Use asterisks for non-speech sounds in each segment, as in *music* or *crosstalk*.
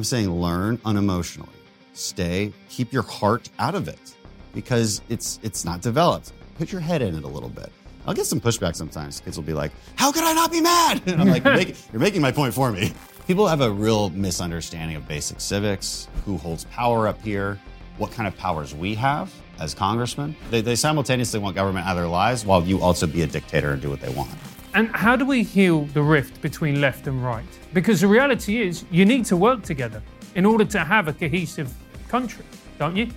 I'm saying learn unemotionally. Stay, keep your heart out of it because it's it's not developed. Put your head in it a little bit. I'll get some pushback sometimes. Kids will be like, "How could I not be mad?" *laughs* And I'm like, you're, making, *laughs* "You're making my point for me." People have a real misunderstanding of basic civics, who holds power up here, what kind of powers we have as congressmen. They, they simultaneously want government out of their lives while you also be a dictator and do what they want. And how do we heal the rift between left and right? Because the reality is, you need to work together in order to have a cohesive country, don't you?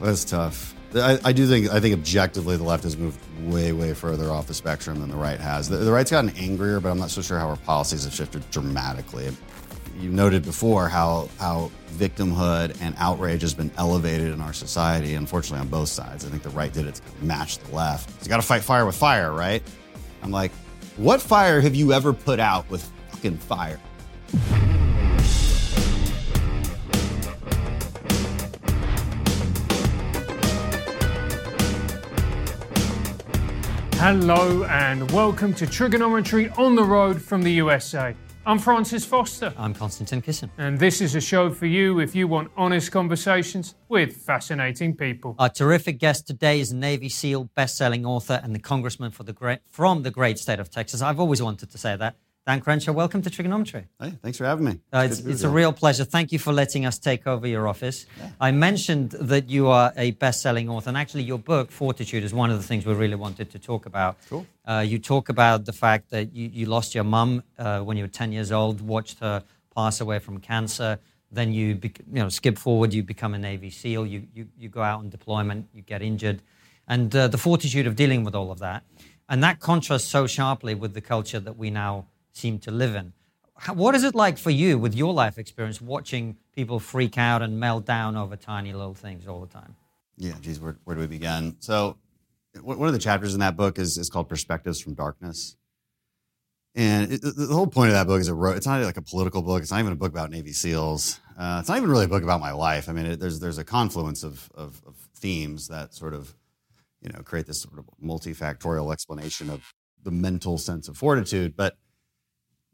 That's tough. I, I, do think I think objectively the left has moved way way further off the spectrum than the right has. The, the right's gotten angrier, but I'm not so sure how our policies have shifted dramatically. You noted before how how victimhood and outrage has been elevated in our society. Unfortunately, on both sides, I think the right did it to match the left. You got to fight fire with fire, right? I'm like, what fire have you ever put out with fucking fire? Hello and welcome to TRIGGERnometry on the Road from the USA. I'm Francis Foster. I'm Konstantin Kisin. And this is a show for you if you want honest conversations with fascinating people. Our terrific guest today is Navy SEAL, best-selling author, and the congressman the great, from the great state of Texas. I've always wanted to say that. Dan Crenshaw, welcome to TRIGGERnometry. Hey, thanks for having me. Uh, it's, it's a real pleasure. Thank you for letting us take over your office. Yeah. I mentioned that you are a best-selling author, and actually, your book Fortitude is one of the things we really wanted to talk about. Cool. Uh, you talk about the fact that you, you lost your mum uh, when you were 10 years old, watched her pass away from cancer. Then you, you know, skip forward, you become a Navy SEAL. You, you, you go out on deployment, you get injured, and uh, the fortitude of dealing with all of that, and that contrasts so sharply with the culture that we now seem to live in. What is it like for you with your life experience watching people freak out and melt down over tiny little things all the time? Yeah, geez, where, where do we begin? So, one of the chapters in that book is, is called Perspectives from Darkness. And it, the whole point of that book is a, it's not like a political book. It's not even a book about Navy SEALs. Uh, it's not even really a book about my life. I mean, it, there's there's a confluence of, of, of, themes that sort of, you know, create this sort of multifactorial explanation of the mental sense of fortitude. But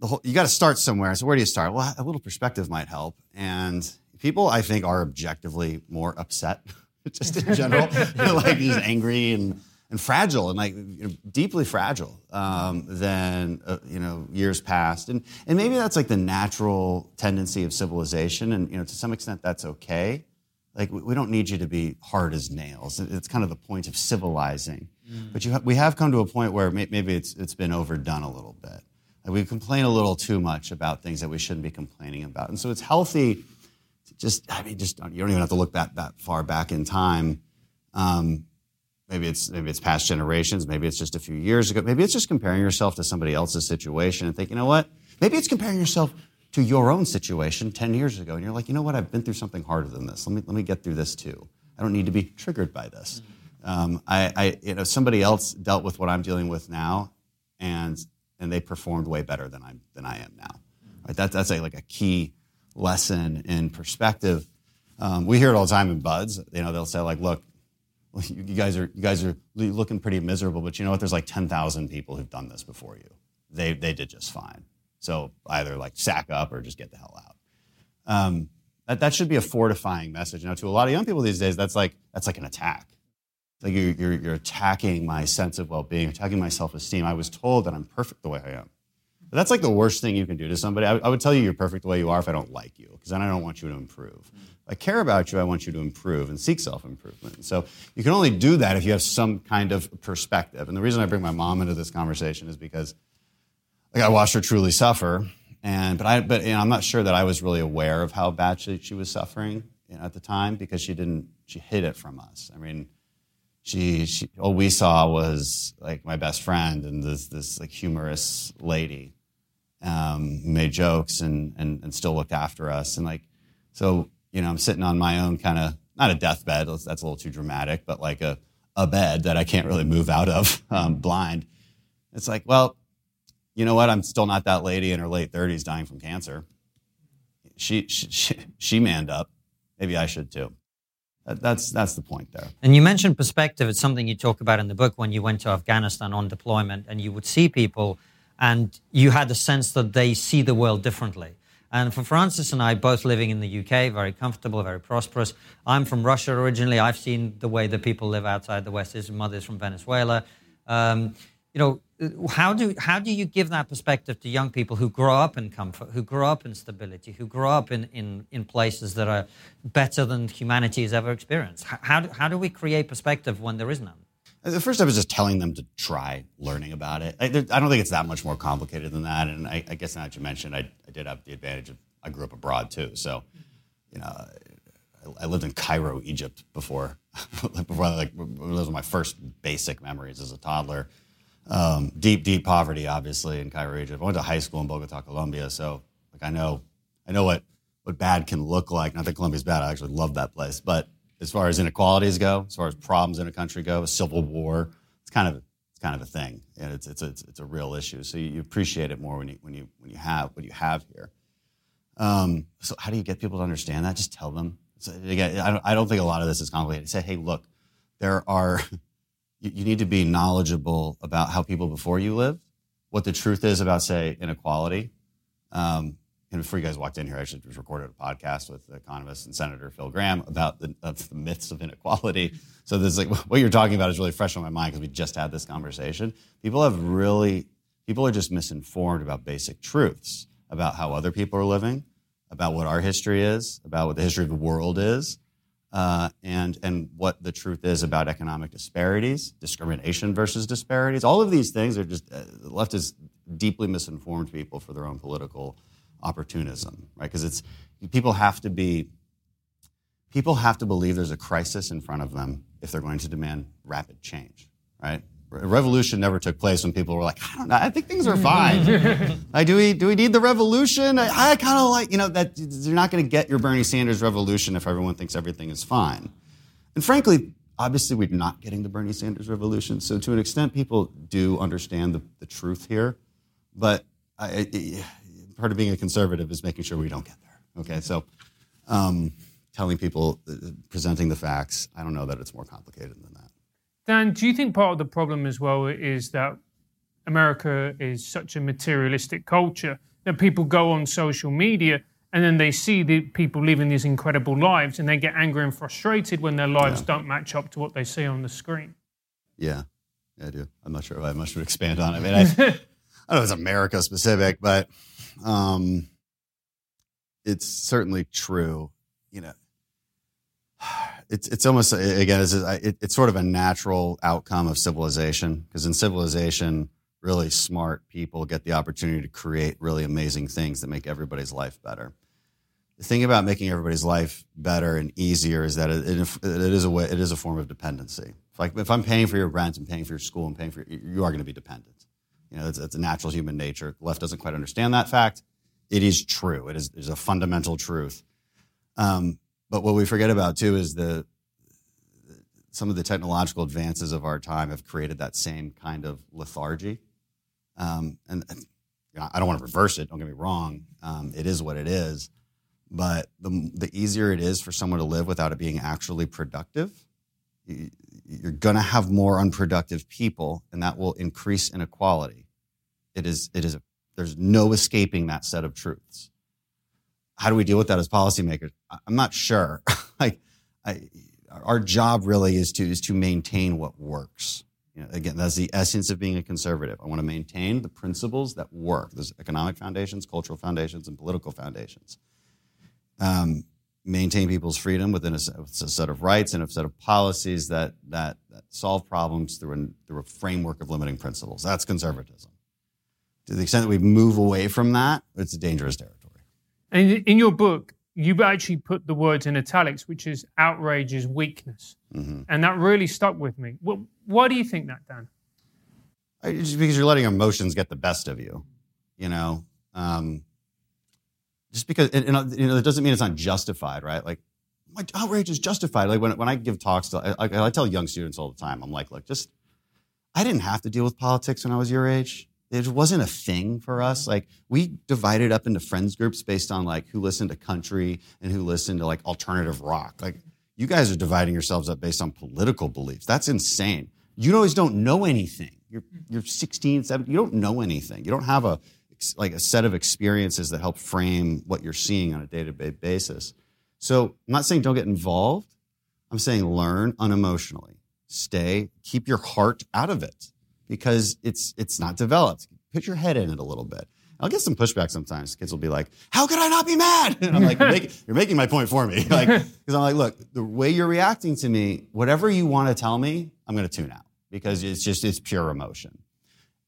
the whole, you got to start somewhere. So where do you start? Well, a little perspective might help. And people, I think, are objectively more upset, *laughs* just in general, *laughs* *laughs* like just angry and and fragile and like you know, deeply fragile um, than uh, you know years past. And and maybe that's like the natural tendency of civilization. And you know, to some extent, that's okay. Like we, we don't need you to be hard as nails. It's kind of the point of civilizing. Mm. But you ha- we have come to a point where may- maybe it's it's been overdone a little bit we complain a little too much about things that we shouldn't be complaining about. And so it's healthy to just, I mean, just, you don't even have to look that, that far back in time. Um, maybe it's, maybe it's past generations. Maybe it's just a few years ago. Maybe it's just comparing yourself to somebody else's situation and think, you know what? Maybe it's comparing yourself to your own situation 10 years ago. And you're like, you know what? I've been through something harder than this. Let me, let me get through this too. I don't need to be triggered by this. Um, I, I, you know, somebody else dealt with what I'm dealing with now, and and they performed way better than I than I am now. Right? That, that's a, like a key lesson in perspective. Um, we hear it all the time in BUD/S. You know, they'll say like, "Look, you, guys are you guys are looking pretty miserable, but you know what? There's like ten thousand people who've done this before you. They they did just fine. So either like sack up or just get the hell out." Um, that, that should be a fortifying message. Know, to a lot of young people these days, that's like that's like an attack like you're, you're, you're attacking my sense of well-being, attacking my self-esteem. I was told that I'm perfect the way I am. But that's like the worst thing you can do to somebody. I, I would tell you you're perfect the way you are if I don't like you, because then I don't want you to improve. I care about you, I want you to improve and seek self-improvement. So you can only do that if you have some kind of perspective. And the reason I bring my mom into this conversation is because like I watched her truly suffer, and but I but you know, I'm not sure that I was really aware of how bad she, she was suffering you know, at the time because she didn't she hid it from us. I mean she, she all we saw was like my best friend and this this like humorous lady um, who made jokes and, and and still looked after us and like so you know I'm sitting on my own kind of not a deathbed that's a little too dramatic but like a a bed that I can't really move out of *laughs* um, blind. It's like well you know what I'm still not that lady in her late 30s dying from cancer. She she she, she manned up. Maybe I should too. That's that's the point there. And you mentioned perspective. It's something you talk about in the book when you went to Afghanistan on deployment, and you would see people, and you had the sense that they see the world differently. And for Francis and I, both living in the UK, very comfortable, very prosperous. I'm from Russia originally. I've seen the way that people live outside the West. His mother's from Venezuela. Um, you know, how do how do you give that perspective to young people who grow up in comfort, who grow up in stability, who grow up in, in, in places that are better than humanity has ever experienced? How do, how do we create perspective when there is none? Uh, the first step is just telling them to try learning about it. I, I don't think it's that much more complicated than that. And I, I guess now that you mentioned, I, I, did have the advantage of I grew up abroad too. So, you know, I, I lived in Cairo, Egypt before. *laughs* before like those were my first basic memories as a toddler. Um, deep, deep poverty, obviously, in Cairo, Egypt. I went to high school in Bogota, Colombia, so like I know, I know what what bad can look like. Not that Colombia's bad. I actually love that place, but as far as inequalities go, as far as problems in a country go, a civil war, it's kind of it's kind of a thing, and it's it's it's, it's a real issue. So you, you, appreciate it more when you when you when you have what you have here. Um, so how do you get people to understand that? Just tell them. So again, I don't, I don't think a lot of this is complicated. Say, hey, look, there are *laughs* you, you need to be knowledgeable about how people before you lived, what the truth is about, say, inequality. Um, and before you guys walked in here, I actually just recorded a podcast with economist and Senator Phil Gramm about the, the myths of inequality. So this like *laughs* what you're talking about is really fresh on my mind because we just had this conversation. People have really people are just misinformed about basic truths about how other people are living, about what our history is, about what the history of the world is, uh, and and what the truth is about economic disparities, discrimination versus disparities. All of these things are just uh, left as deeply misinformed people for their own political opportunism, right? Because it's people have to be people have to believe there's a crisis in front of them if they're going to demand rapid change, right? Revolution never took place when people were like, I don't know, I think things are fine. *laughs* like, do we do we need the revolution? I, I kind of like, you know, that you're not going to get your Bernie Sanders revolution if everyone thinks everything is fine. And frankly, obviously, we're not getting the Bernie Sanders revolution. So to an extent, people do understand the, the truth here. But I, I, part of being a conservative is making sure we don't get there. Okay, so um, telling people, uh, presenting the facts, I don't know that it's more complicated than that. Dan, do you think part of the problem as well is that America is such a materialistic culture that people go on social media and then they see the people living these incredible lives and they get angry and frustrated when their lives yeah. don't match up to what they see on the screen? Yeah, yeah I do. I'm not sure if I have much to expand on it. I mean, I, I *laughs* don't know if it's America specific, but um, it's certainly true. You know, it's it's almost again it's, it's sort of a natural outcome of civilization because in civilization really smart people get the opportunity to create really amazing things that make everybody's life better. The thing about making everybody's life better and easier is that it, it, is a way it is a form of dependency. Like if i'm paying for your rent and paying for your school and paying for your, you are going to be dependent. You know it's, it's a natural human nature. The left doesn't quite understand that fact. It is true. It is, it is a fundamental truth. Um, but what we forget about too is the some of the technological advances of our time have created that same kind of lethargy. Um, and, you know, I don't want to reverse it. Don't get me wrong. Um, it is what it is. But the, the easier it is for someone to live without it being actually productive, you, you're going to have more unproductive people, and that will increase inequality. It is. It is. There's no escaping that set of truths how do we deal with that as policymakers? I'm not sure. *laughs* like, I, our job really is to is to maintain what works. You know, again, that's the essence of being a conservative. I want to maintain the principles that work. There's economic foundations, cultural foundations, and political foundations. Um, maintain people's freedom within a, a, set of rights and a set of policies that that, that solve problems through, through a framework of limiting principles. That's conservatism. To the extent that we move away from that, it's a dangerous territory. And in your book, you actually put the words in italics, which is outrage is weakness. Mm-hmm. And that really stuck with me. Well, why do you think that, Dan? Just because you're letting emotions get the best of you, you know. Um, just because, and, and, you know, it doesn't mean it's not justified, right? Like, my outrage is justified. Like when, when I give talks, to, I, I tell young students all the time, I'm like, look, just, I didn't have to deal with politics when I was your age it wasn't a thing for us. Like we divided up into friends groups based on like who listened to country and who listened to like alternative rock. Like you guys are dividing yourselves up based on political beliefs. That's insane. You always don't know anything. You're you're 16, 17, you don't know anything. You don't have a like a set of experiences that help frame what you're seeing on a day-to-day basis. So I'm not saying don't get involved. I'm saying learn unemotionally. Stay, keep your heart out of it because it's it's not developed. Put your head in it a little bit. I'll get some pushback sometimes. Kids will be like, "How could I not be mad?" *laughs* And I'm like, "You're making, you're making my point for me." *laughs* Like, *laughs* because I'm like, "Look, the way you're reacting to me, whatever you want to tell me, I'm going to tune out because it's just it's pure emotion."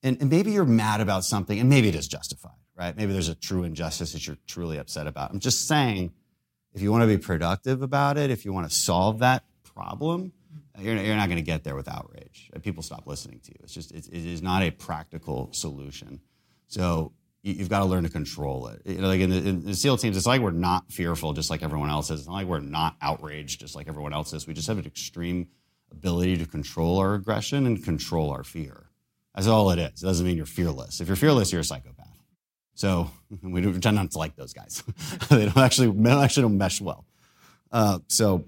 And, and maybe you're mad about something, and maybe it is justified, right? Maybe there's a true injustice that you're truly upset about. I'm just saying, if you want to be productive about it, if you want to solve that problem, you're, you're not going to get there with outrage. People stop listening to you. It's just it, it is not a practical solution. So you, have got to learn to control it. You know, like in the, in the, SEAL teams, it's like we're not fearful, just like everyone else is. It's not like we're not outraged, just like everyone else is. We just have an extreme ability to control our aggression and control our fear. That's all it is. It doesn't mean you're fearless. If you're fearless, you're a psychopath. So *laughs* we tend not to like those guys. *laughs* they don't actually, they actually don't mesh well. Uh, so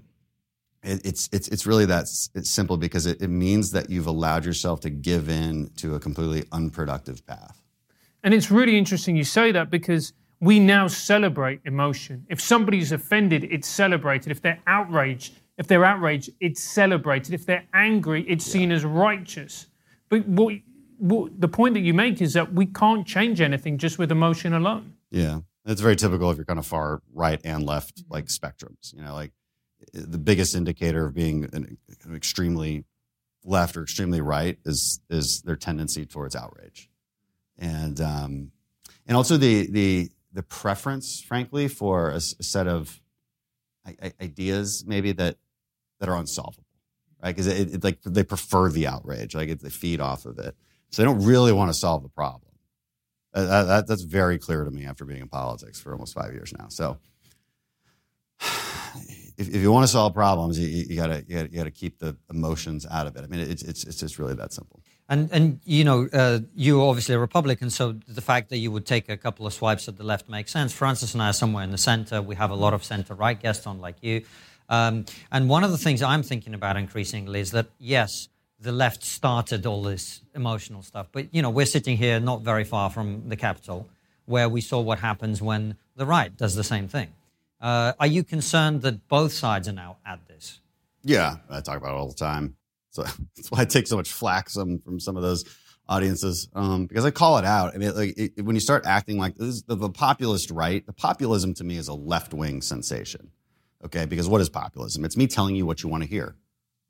it's it's it's really that it's simple because it, it means that you've allowed yourself to give in to a completely unproductive path. And it's really interesting you say that because we now celebrate emotion. If somebody's offended, it's celebrated. If they're outraged, if they're outraged, it's celebrated. If they're angry, it's seen as righteous. But what, what, the point that you make is that we can't change anything just with emotion alone. Yeah, it's very typical if you're kind of far right and left like spectrums. You know, like the biggest indicator of being an, an extremely left or extremely right is is their tendency towards outrage, and um, and also the the the preference, frankly, for a, a set of ideas maybe that that are unsolvable, right? Because it, it, like they prefer the outrage, like they feed off of it, so they don't really want to solve the problem. Uh, that, that's very clear to me after being in politics for almost five years now. So if, if you want to solve problems, you, you, gotta, you, gotta, you gotta keep the emotions out of it. I mean, it's it's it's just really that simple. And and you know, uh, you're obviously a Republican, so the fact that you would take a couple of swipes at the left makes sense. Francis and I are somewhere in the center. We have a lot of center right guests on, like you. Um, and one of the things I'm thinking about increasingly is that yes, the left started all this emotional stuff, but you know, we're sitting here not very far from the Capitol, where we saw what happens when the right does the same thing. Uh, are you concerned that both sides are now at this? Yeah, I talk about it all the time. So *laughs* that's why I take so much flack from some of those audiences um, because I call it out. I mean, like it, when you start acting like this, the, the populist right, the populism to me is a left wing sensation. Okay, because what is populism? It's me telling you what you want to hear,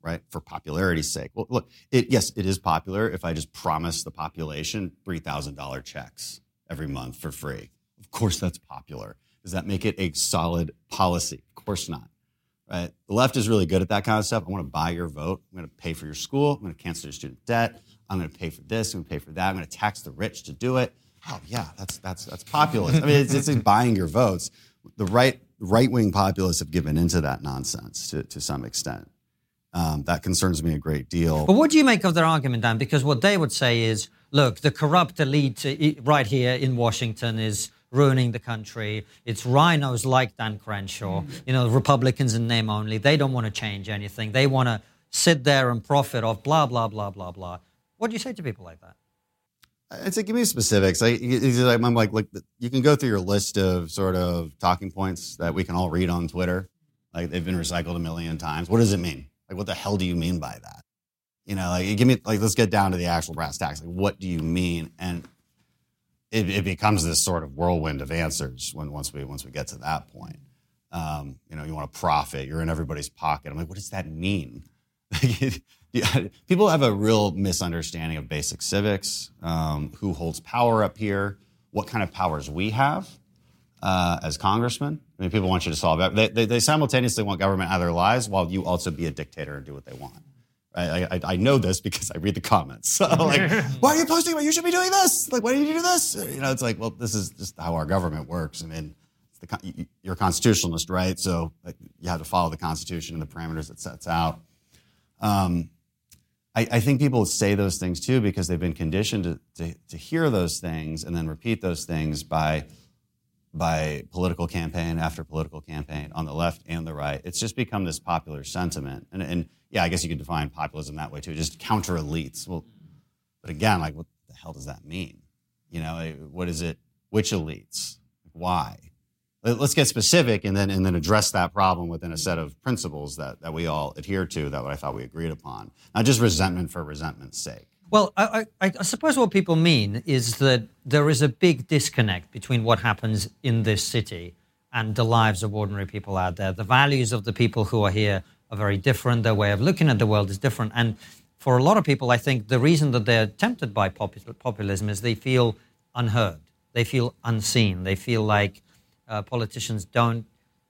right? For popularity's sake. Well, look, it, yes, it is popular if I just promise the population three thousand dollar checks every month for free. Of course, that's popular. Does that make it a solid policy? Of course not. Right? The left is really good at that kind of stuff. I want to buy your vote. I'm going to pay for your school. I'm going to cancel your student debt. I'm going to pay for this. I'm going to pay for that. I'm going to tax the rich to do it. Oh yeah, that's that's that's populist. I mean, it's, it's buying your votes. The right right wing populists have given into that nonsense to to some extent. Um, that concerns me a great deal. But what do you make of their argument, Dan? Because what they would say is, look, the corrupt elite right here in Washington is ruining the country. It's RINOs like Dan Crenshaw, mm. you know, Republicans in name only. They don't want to change anything. They want to sit there and profit off blah, blah, blah, blah, blah. What do you say to people like that? I'd say give me specifics. I, I'm like, like you can go through your list of sort of talking points that we can all read on Twitter. Like they've been recycled a million times. What does it mean? Like, what the hell do you mean by that? You know, like give me like let's get down to the actual brass tacks. Like, what do you mean? And it, it, becomes this sort of whirlwind of answers when once we once we get to that point. Um, you know, you want to profit. You're in everybody's pocket. I'm like, what does that mean? *laughs* People have a real misunderstanding of basic civics. Um, who holds power up here? What kind of powers we have uh, as congressmen? I mean, people want you to solve it. They, they, they simultaneously want government out of their lives while you also be a dictator and do what they want. I, I, I, know this because I read the comments. *laughs* So *laughs* like, why are you posting? You should be doing this. Like, why do you do this? You know, it's like, well, this is just how our government works. I mean, the, you're a constitutionalist, right? So like, you have to follow the Constitution and the parameters it sets out. Um, I, I, think people say those things too because they've been conditioned to, to, to hear those things and then repeat those things by by political campaign after political campaign on the left and the right. It's just become this popular sentiment. And, and yeah, I guess you could define populism that way too, just counter elites. Well, but again, like what the hell does that mean? You know, eh, what is it? Which elites? Why? Let- Let's get specific and then and then address that problem within a set of principles that, that we all adhere to that I thought we agreed upon. Not just resentment for resentment's sake. Well, I, I, I suppose what people mean is that there is a big disconnect between what happens in this city and the lives of ordinary people out there. The values of the people who are here are very different. Their way of looking at the world is different. And for a lot of people, I think the reason that they're tempted by populism is they feel unheard, they feel unseen, they feel like uh, politicians don't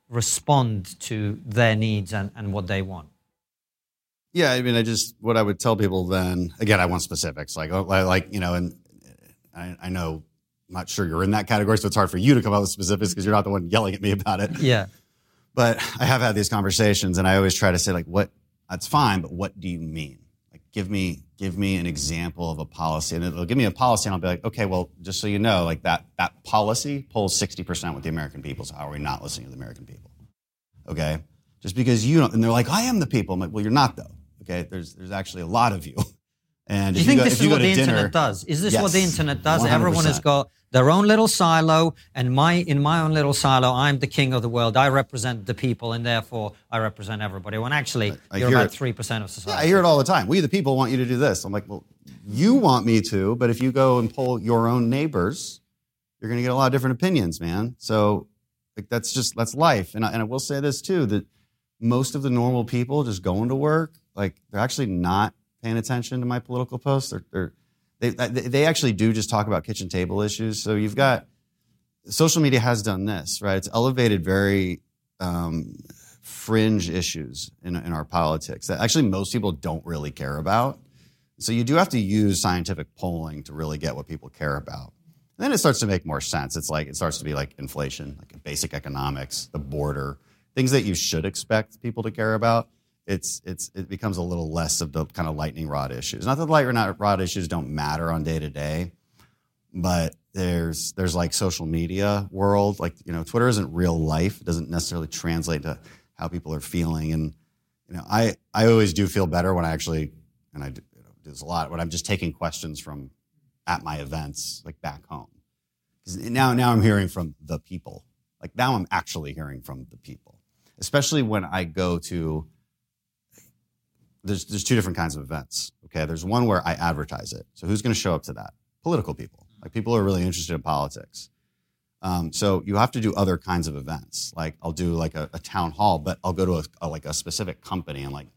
respond to their needs and, and what they want. Yeah, I mean, I just what I would tell people then. Again, I want specifics, like like, like you know, and I, I know I'm not sure you're in that category, so it's hard for you to come up with specifics because you're not the one yelling at me about it. Yeah. But I have had these conversations, and I always try to say like, what that's fine, but what do you mean? Like, give me give me an example of a policy, and it'll give me a policy, and I'll be like, okay, well, just so you know, like that that policy polls sixty percent with the American people. So how are we not listening to the American people? Okay, just because you don't, and they're like, I am the people. I'm like, well, you're not though. Okay, there's there's actually a lot of you. *laughs* And Do if you think go, this if is you what the dinner, internet does? Is this what the internet does? Everyone has 100%. got their own little silo, and my in my own little silo, I'm the king of the world. I represent the people, and therefore I represent everybody. When actually, I you're about three percent of Yeah, society. I hear it all the time. We, the people, want you to do this. I'm like, well, you want me to, but if you go and poll your own neighbors, you're going to get a lot of different opinions, man. So, like, that's just that's life. And I, and I will say this too that most of the normal people just going to work, like, they're actually not paying attention to my political posts. They're, they're they they actually do just talk about kitchen table issues. So you've got social media has done this, right? It's elevated very um, fringe issues in, in our politics that actually most people don't really care about. So you do have to use scientific polling to really get what people care about. And then it starts to make more sense. It's like it starts to be like inflation, like basic economics, the border, things that you should expect people to care about. It's it's it becomes a little less of the kind of lightning rod issues. Not that lightning rod issues don't matter on day to day, but there's there's like social media world like you know twitter isn't real life. It doesn't necessarily translate to how people are feeling. And you know i i always do feel better when i actually and i do, you know, do this a lot when i'm just taking questions from at my events like back home. Now now i'm hearing from the people. Like now i'm actually hearing from the people. Especially when i go to there's there's two different kinds of events okay there's one where i advertise it so who's going to show up to that political people like people who are really interested in politics. Um, so you have to do other kinds of events. Like I'll do like a, a town hall, but I'll go to a, a- like a specific company and like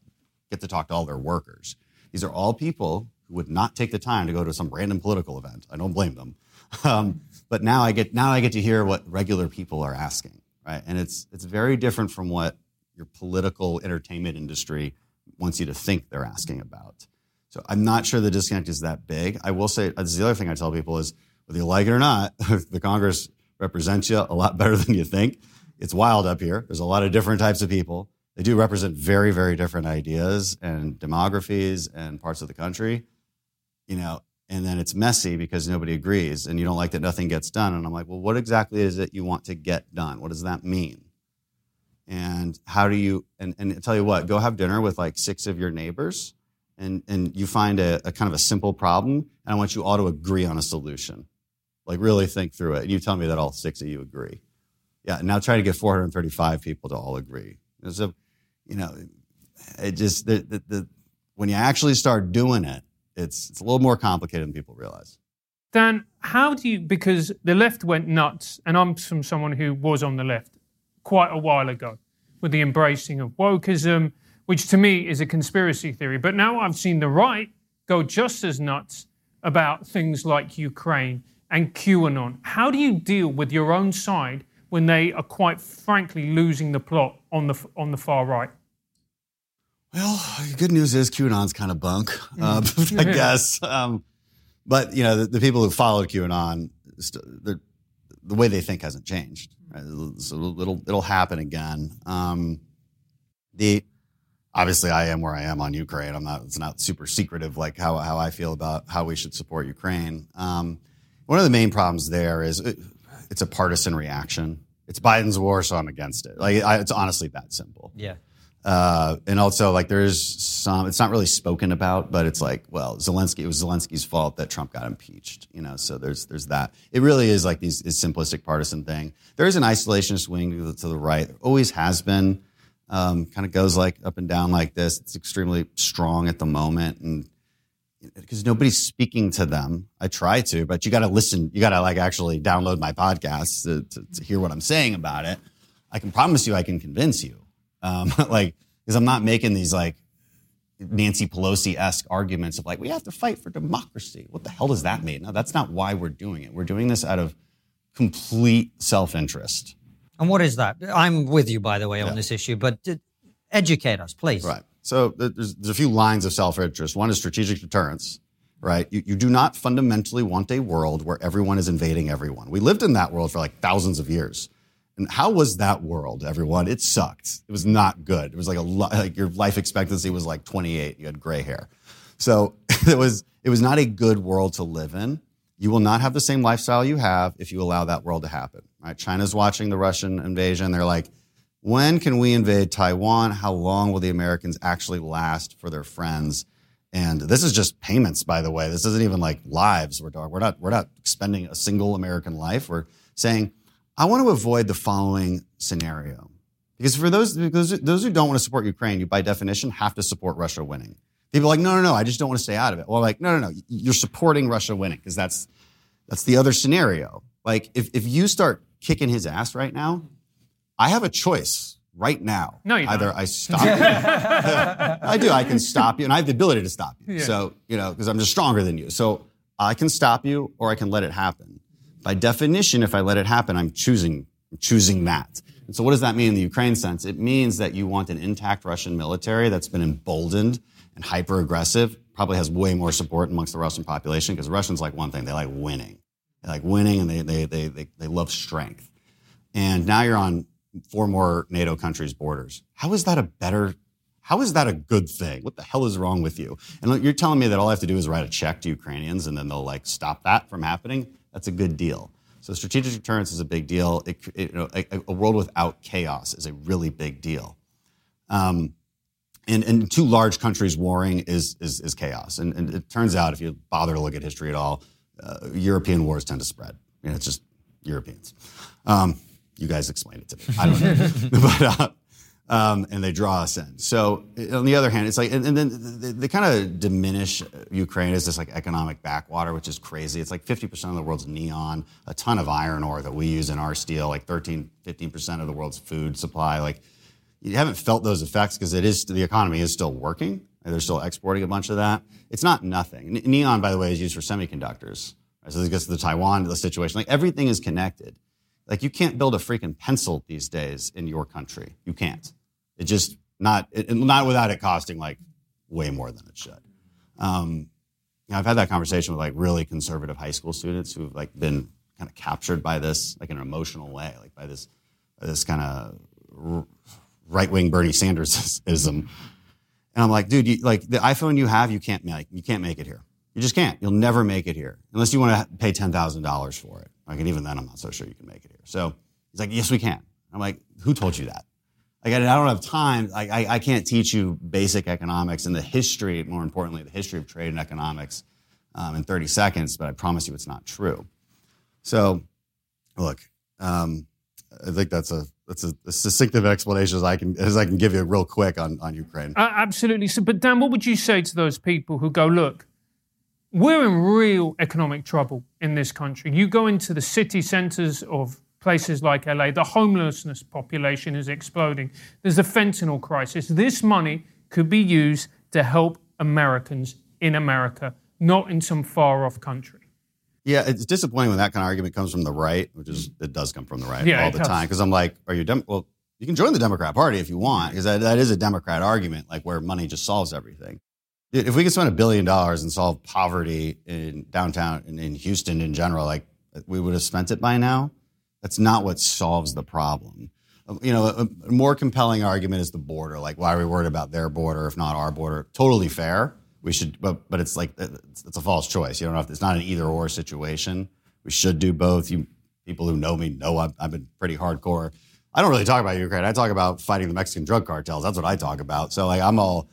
get to talk to all their workers. These are all people who would not take the time to go to some random political event. I don't blame them. *laughs* Um, but now I get now I get to hear what regular people are asking, right? And it's it's very different from what your political entertainment industry wants you to think they're asking about. So I'm not sure the disconnect is that big. I will say uh, this is the other thing I tell people is whether you like it or not, *laughs* the Congress represents you a lot *laughs* better than you think. It's wild up here. There's a lot of different types of people. They do represent very, very different ideas and demographies and parts of the country. You know, and then it's messy because nobody agrees and you don't like that nothing gets done. And I'm like, well, what exactly is it you want to get done? What does that mean? And how do you and, and I tell you what, go have dinner with like six of your neighbors and and you find a, a kind of a simple problem, and I want you all to agree on a solution. Like really think through it. And you tell me that all six of you agree. Yeah. Now try to get 435 people to all agree. There's a, you know, it just the, the, the when you actually start doing it, it's it's a little more complicated than people realize. Dan, how do you, because the left went nuts, and I'm from someone who was on the left quite a while ago with the embracing of wokeism, which to me is a conspiracy theory. But now I've seen the right go just as nuts about things like Ukraine and QAnon. How do you deal with your own side when they are quite frankly losing the plot on the, on the far right? Well, the good news is QAnon's kind of bunk, uh, *laughs* I guess. Um, but you know, the, the people who followed QAnon, the, the way they think hasn't changed. So it'll it'll happen again. Um, the obviously, I am where I am on Ukraine. I'm not. It's not super secretive like how how I feel about how we should support Ukraine. Um, one of the main problems there is it, it's a partisan reaction. It's Biden's war, so I'm against it. Like I, it's honestly that simple. Yeah. Uh, and also, like, there's some, it's not really spoken about, but it's like, well, Zelensky, it was Zelensky's fault that Trump got impeached, you know, so there's, there's that. It really is like these, this simplistic partisan thing. There is an isolationist wing to the, to the right, there always has been, um, kind of goes like up and down like this. It's extremely strong at the moment. And because nobody's speaking to them, I try to, but you got to listen, you got to like actually download my podcast to, to, to hear what I'm saying about it. I can promise you I can convince you. Um, *laughs* like, because I'm not making these like Nancy Pelosi esque arguments of like, we have to fight for democracy. What the hell does that mean? No, that's not why we're doing it. We're doing this out of complete self interest. And what is that? I'm with you, by the way, on Yeah. this issue, but educate us, please. Right. So there's, there's a few lines of self interest. One is strategic deterrence, right? You, you do not fundamentally want a world where everyone is invading everyone. We lived in that world for like thousands of years. And how was that world, everyone? It sucked. It was not good. It was like a like your life expectancy was like 28. You had gray hair. So *laughs* it was it was not a good world to live in. You will not have the same lifestyle you have if you allow that world to happen. Right? China's watching the Russian invasion. They're like, when can we invade Taiwan? How long will the Americans actually last for their friends? And this is just payments, by the way. This isn't even like lives we're. We're not we're not spending a single American life. We're saying, I want to avoid the following scenario. Because for those because those who don't want to support Ukraine, you by definition have to support Russia winning. People are like, no, no, no, I just don't want to stay out of it. Well, like, no, no, no, you're supporting Russia winning because that's that's the other scenario. Like, if if you start kicking his ass right now, I have a choice right now. No, you don't. Either I stop you. *laughs* I do. I can stop you, and I have the ability to stop you. Yeah. So, you know, because I'm just stronger than you. So I can stop you or I can let it happen. By definition, if I let it happen, I'm choosing choosing that. And so what does that mean in the Ukraine sense? It means that you want an intact Russian military that's been emboldened and hyper aggressive, probably has way more support amongst the Russian population because Russians like one thing, they like winning. They like winning and they, they, they, they, they love strength. And now you're on four more NATO countries' borders. How is that a better, how is that a good thing? What the hell is wrong with you? And you're telling me that all I have to do is write a check to Ukrainians and then they'll like stop that from happening? That's a good deal. So strategic deterrence is a big deal. It, it, you know, a, a world without chaos is a really big deal. Um, and, and two large countries warring is, is, is chaos. And, and it turns out, if you bother to look at history at all, uh, European wars tend to spread. It's just Europeans. Um, you guys explain it to me. I don't know. *laughs* but, uh, um, and they draw us in. So on the other hand, it's like, and, and then they, they kind of diminish Ukraine as this like economic backwater, which is crazy. It's like 50% of the world's neon, a ton of iron ore that we use in our steel, like 13, 15% of the world's food supply. Like you haven't felt those effects because it is the economy is still working. and They're still exporting a bunch of that. It's not nothing. Neon, by the way, is used for semiconductors. So this gets to the Taiwan the situation. Like everything is connected. Like you can't build a freaking pencil these days in your country. You can't. It just not it, not without it costing like way more than it should. Um, I've had that conversation with like really conservative high school students who've like been kind of captured by this, like in an emotional way, like by this this kind of right wing Bernie Sandersism. And I'm like, dude, you, like the iPhone you have, you can't make you can't make it here. You just can't. You'll never make it here unless you want to pay ten thousand dollars for it. Like, and even then, I'm not so sure you can make it here. So he's like, yes, we can. I'm like, who told you that? Like, I, I don't have time. Like, I, I can't teach you basic economics and the history, more importantly, the history of trade and economics um, in 30 seconds. But I promise you, it's not true. So, look, um, I think that's a that's a, as succinct explanation as I can as I can give you real quick on on Ukraine. Uh, absolutely. So, but Dan, what would you say to those people who go, look, we're in real economic trouble in this country. You go into the city centres of places like LA, the homelessness population is exploding. There's a fentanyl crisis. This money could be used to help Americans in America, not in some far off country. Yeah, it's disappointing when that kind of argument comes from the right, which is mm. it does come from the right Yeah, all the does. time. Because I'm like, are you dem- well? You can join the Democrat Party if you want, because that, that is a Democrat argument, like where money just solves everything. Dude, if we could spend a billion dollars and solve poverty in downtown and in Houston in general, like we would have spent it by now. That's not what solves the problem. You know, a, a more compelling argument is the border. Like, why are we worried about their border if not our border? Totally fair. We should, but but it's like it's, it's a false choice. You don't know if it's not an either or situation. We should do both. You people who know me know I've, I've been pretty hardcore. I don't really talk about Ukraine. I talk about fighting the Mexican drug cartels. That's what I talk about. So like I'm all,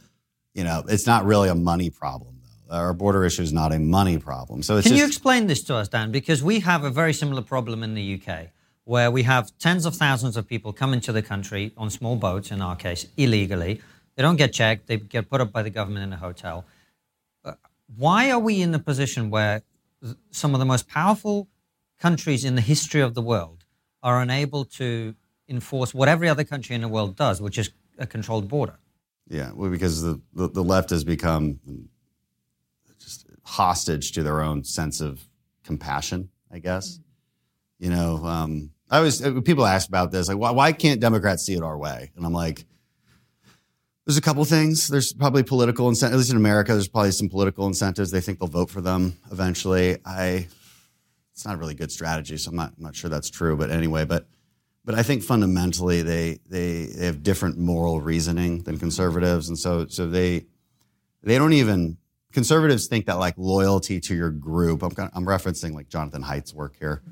you know, it's not really a money problem though. Our border issue is not a money problem. So it's Can just, you explain this to us, Dan? Because we have a very similar problem in the UK where we have tens of thousands of people come into the country on small boats, in our case, illegally. They don't get checked, they get put up by the government in a hotel. Uh, why are we in the position where some of the most powerful countries in the history of the world are unable to enforce what every other country in the world does, which is a controlled border? Yeah, well, because the, the, the left has become just hostage to their own sense of compassion, I guess. You know, um, I was uh, people ask about this, like, why, why can't Democrats see it our way? And I'm like, there's a couple things. There's probably political incentives, at least in America. There's probably some political incentives. They think they'll vote for them eventually. I, it's not a really good strategy, so I'm not, I'm not sure that's true. But anyway, but but I think fundamentally they, they they have different moral reasoning than conservatives, and so so they they don't even conservatives think that like loyalty to your group. I'm I'm referencing like Jonathan Haidt's work here.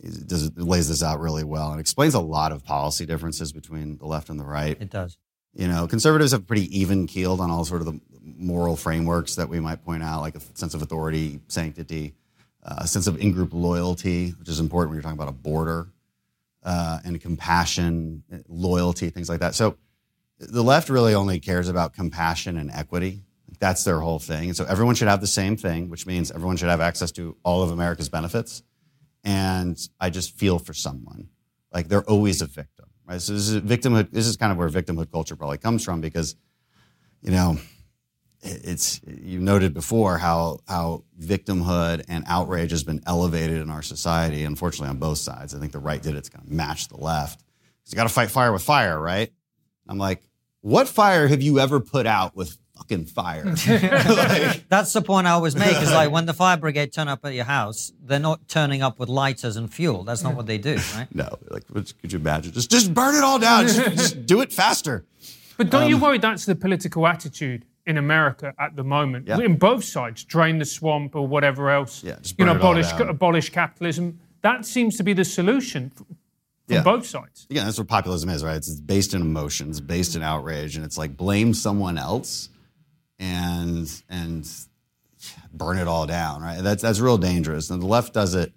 Does lays this out really well and explains a lot of policy differences between the left and the right. It does. You know, conservatives have pretty even keeled on all sort of the moral frameworks that we might point out, like a sense of authority, sanctity, uh, a sense of in-group loyalty, which is important when you're talking about a border, uh, and compassion, loyalty, things like that. So the left really only cares about compassion and equity. That's their whole thing. And so everyone should have the same thing, which means everyone should have access to all of America's benefits. And I just feel for someone. Like they're always a victim, right? So this is victimhood. This is kind of where victimhood culture probably comes from because, you know, it's you noted before how how victimhood and outrage has been elevated in our society. Unfortunately, on both sides, I think the right did it to kind of match the left. you got to fight fire with fire, right? I'm like, what fire have you ever put out with fucking fire? *laughs* *laughs* Like, That's the point I always make. Is like *laughs* when the fire brigade turn up at your house, they're not turning up with lighters and fuel. That's not what they do, right? no, like, could you imagine? Just just burn it all down. Just, just do it faster. But don't you um, worry that's the political attitude in America at the moment? Yeah. In both sides, drain the swamp or whatever else. Yeah, just you know, burn it all abolish down. abolish capitalism. That seems to be the solution f- from Yeah. both sides. Yeah, that's what populism is, right? It's it's based in emotions, based in outrage, and it's like blame someone else and and burn it all down, right? That's that's real dangerous. And the left does it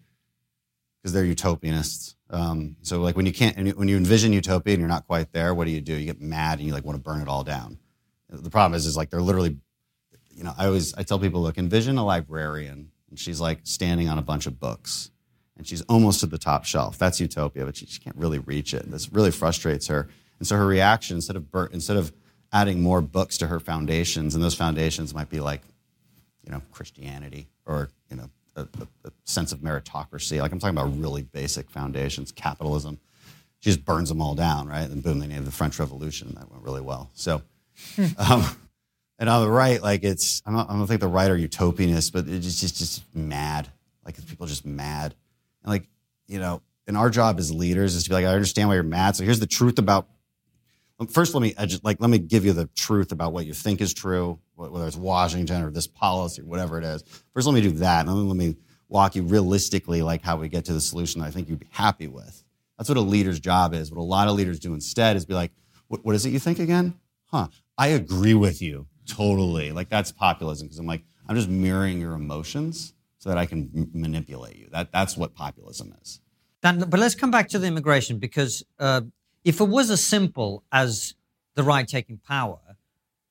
because they're utopianists. Um, so like when you can't, when you envision utopia and you're not quite there, what do you do? You get mad and you like want to burn it all down. The problem is, is like they're literally, you know, I always I tell people, look, envision a librarian and she's like standing on a bunch of books and she's almost to the top shelf. That's utopia, but she, she can't really reach it. And this really frustrates her. And so her reaction, instead of bur- instead of adding more books to her foundations, and those foundations might be like, you know, Christianity or you know, a, a, a sense of meritocracy. Like I'm talking about really basic foundations, capitalism. She just burns them all down, right? And boom, they named the French Revolution, and that went really well. So. Um, and on the right, like it's, I don't, I don't think the right are utopianists, but it's just, just, just mad. Like people are just mad. And like, you know, and our job as leaders is to be like, I understand why you're mad. So here's the truth about, first, let me, like, let me give you the truth about what you think is true, whether it's Washington or this policy or whatever it is. First, let me do that. And then let me walk you realistically, like how we get to the solution that I think you'd be happy with. That's what a leader's job is. What a lot of leaders do instead is be like, what, what is it you think again? Huh. I agree with you totally. Like that's populism because I'm like, I'm just mirroring your emotions so that I can m- manipulate you. That, that's what populism is. Dan, but let's come back to the immigration because uh, if it was as simple as the right taking power,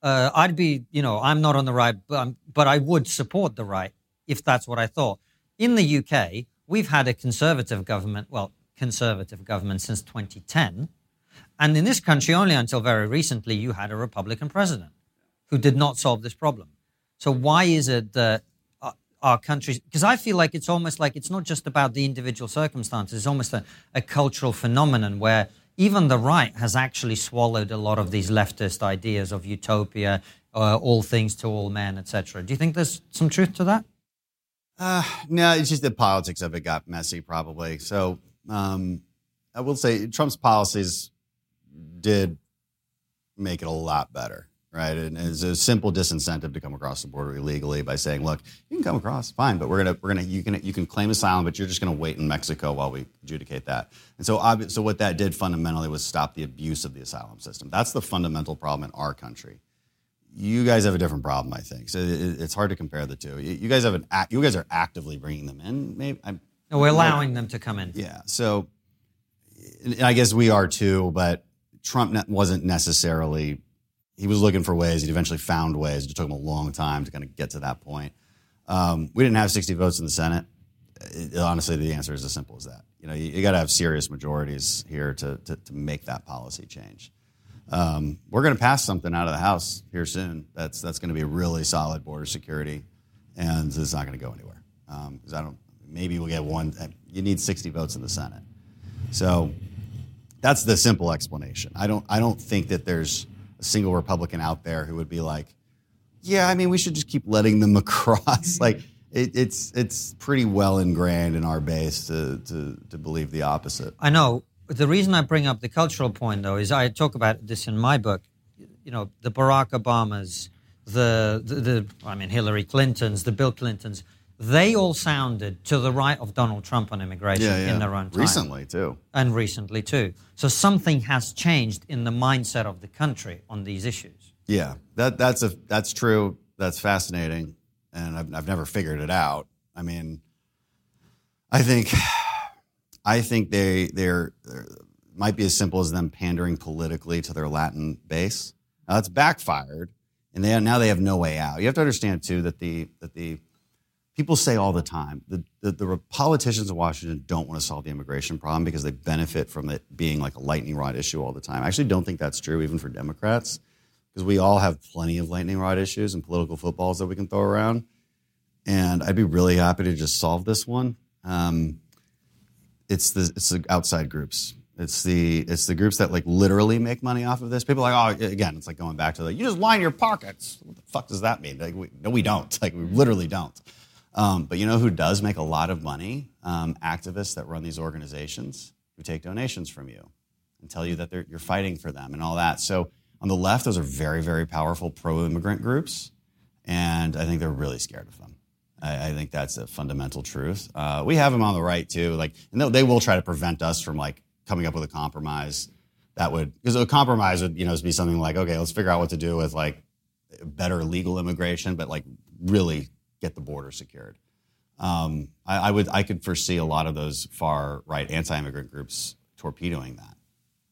uh, I'd be, you know, I'm not on the right, but, I'm, but I would support the right if that's what I thought. In the UK, we've had a conservative government, well, conservative government since 2010. And in this country, only until very recently, you had a Republican president who did not solve this problem. So why is it that uh, our countries? Because I feel like it's almost like it's not just about the individual circumstances. It's almost a, a cultural phenomenon where even the right has actually swallowed a lot of these leftist ideas of utopia, uh, all things to all men, etc. Do you think there's some truth to that? Uh, no, it's just the politics of it got messy, probably. So um, I will say Trump's policies did make it a lot better. Right? And it's a simple disincentive to come across the border illegally by saying, look, you can come across, fine, but we're gonna we're gonna you can you can claim asylum, but you're just gonna wait in Mexico while we adjudicate that. And so obvi- so what that did fundamentally was stop the abuse of the asylum system. That's the fundamental problem in our country. You guys have a different problem, I think. So it, it's hard to compare the two. You, you guys have an act, you guys are actively bringing them in. Maybe I'm, No, we're allowing them to come in. yeah. So I guess we are too, but Trump wasn't necessarily, he was looking for ways. He eventually found ways. It took him a long time to kind of get to that point. Um, we didn't have 60 votes in the Senate. It- honestly, the answer is as simple as that. You know, you, you got to have serious majorities here to, to, to make that policy change. Um, we're going to pass something out of the House here soon. That's that's going to be really solid border security, and it's not going to go anywhere. Because I don't. Maybe we'll get one. You need 60 votes in the Senate. So that's the simple explanation. I don't I don't think that there's a single Republican out there who would be like, yeah, I mean, we should just keep letting them *laughs* across. like it, it's it's pretty well ingrained in our base to, to to believe the opposite. I know. The reason I bring up the cultural point, though, is I talk about this in my book. You know, the Barack Obamas, the, the, the I mean, Hillary Clintons, the Bill Clintons, they all sounded to the right of Donald Trump on immigration in their own time. Recently too. And recently, too. So something has changed in the mindset of the country on these issues. Yeah, that that's a that's true. That's fascinating, and I've I've never figured it out. I mean, I think I think they they're, they're might be as simple as them pandering politically to their Latin base. Now that's backfired, and they now they have no way out. You have to understand too that the that the people say all the time the, the, the politicians in Washington don't want to solve the immigration problem because they benefit from it being like a lightning rod issue all the time. I actually don't think that's true even for Democrats because we all have plenty of lightning rod issues and political footballs that we can throw around. And I'd be really happy to just solve this one. Um, it's the it's the outside groups. It's the it's the groups that like literally make money off of this. People are like, oh, again, it's like going back to like you just line your pockets. What the fuck does that mean? Like, we, no, we don't. Like, we literally don't. Um, but you know who does make a lot of money? Um, activists that run these organizations who take donations from you and tell you that you're fighting for them and all that. So on the left, those are very, very powerful pro-immigrant groups, and I think they're really scared of them. I, I think that's a fundamental truth. Uh, we have them on the right too. Like, and they will try to prevent us from like coming up with a compromise that would because a compromise would you know be something like okay, let's figure out what to do with like better legal immigration, but like really get the border secured. Um, I, I would I could foresee a lot of those far right anti-immigrant groups torpedoing that.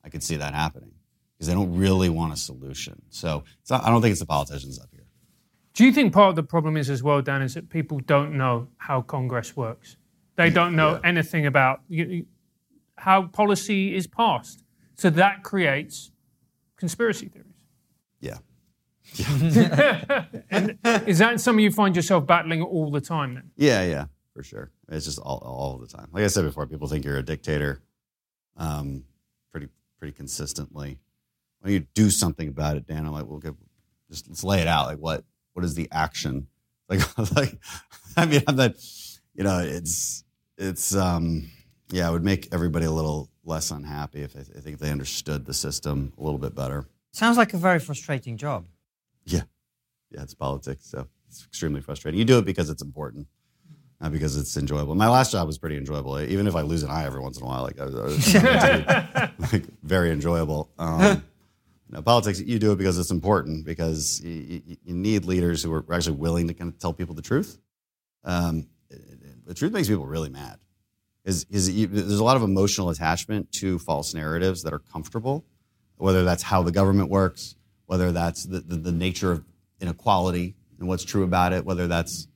I could see that happening because they don't really want a solution. So it's not, I don't think it's the politicians up here. Do you think part of the problem is as well, Dan, is that people don't know how Congress works? They don't know Yeah. anything about how policy is passed. So that creates conspiracy theories. Yeah. Is that something you find yourself battling all the time then? Yeah, yeah, for sure. It's just all, all the time. Like I said before, people think you're a dictator um, pretty pretty consistently. When you do something about it, Dan, I'm like, well, okay, just let's lay it out. Like, what what is the action? *laughs* Like, *laughs* like I mean, I'm not, you know, it's it's um, yeah, it would make everybody a little less unhappy if I, I think they understood the system a little bit better. Sounds like a very frustrating job. Yeah, yeah, it's politics, so it's extremely frustrating. You do it because it's important, not because it's enjoyable. My last job was pretty enjoyable, even if I lose an eye every once in a while. Like, I was, I was *laughs* like very enjoyable. Um, politics, you do it because it's important, because you, you, you need leaders who are actually willing to kind of tell people the truth. Um, the truth makes people really mad. Is, is you, there's a lot of emotional attachment to false narratives that are comfortable, whether that's how the government works, whether that's the, the, the nature of inequality and what's true about it, whether that's